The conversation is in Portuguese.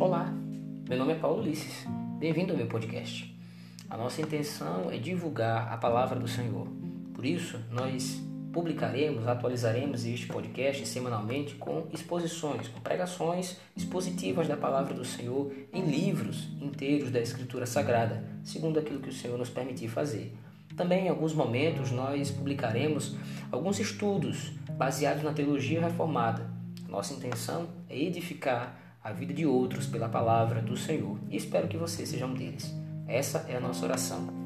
Olá, meu nome é Paulo Ulisses. Bem-vindo ao meu podcast. A nossa intenção é divulgar a palavra do Senhor. Por isso, nós publicaremos, atualizaremos este podcast semanalmente com exposições, com pregações expositivas da palavra do Senhor em livros inteiros da Escritura Sagrada, segundo aquilo que o Senhor nos permitir fazer. Também em alguns momentos nós publicaremos alguns estudos baseados na teologia reformada. Nossa intenção é edificar a vida de outros pela palavra do Senhor e espero que você seja um deles. Essa é a nossa oração.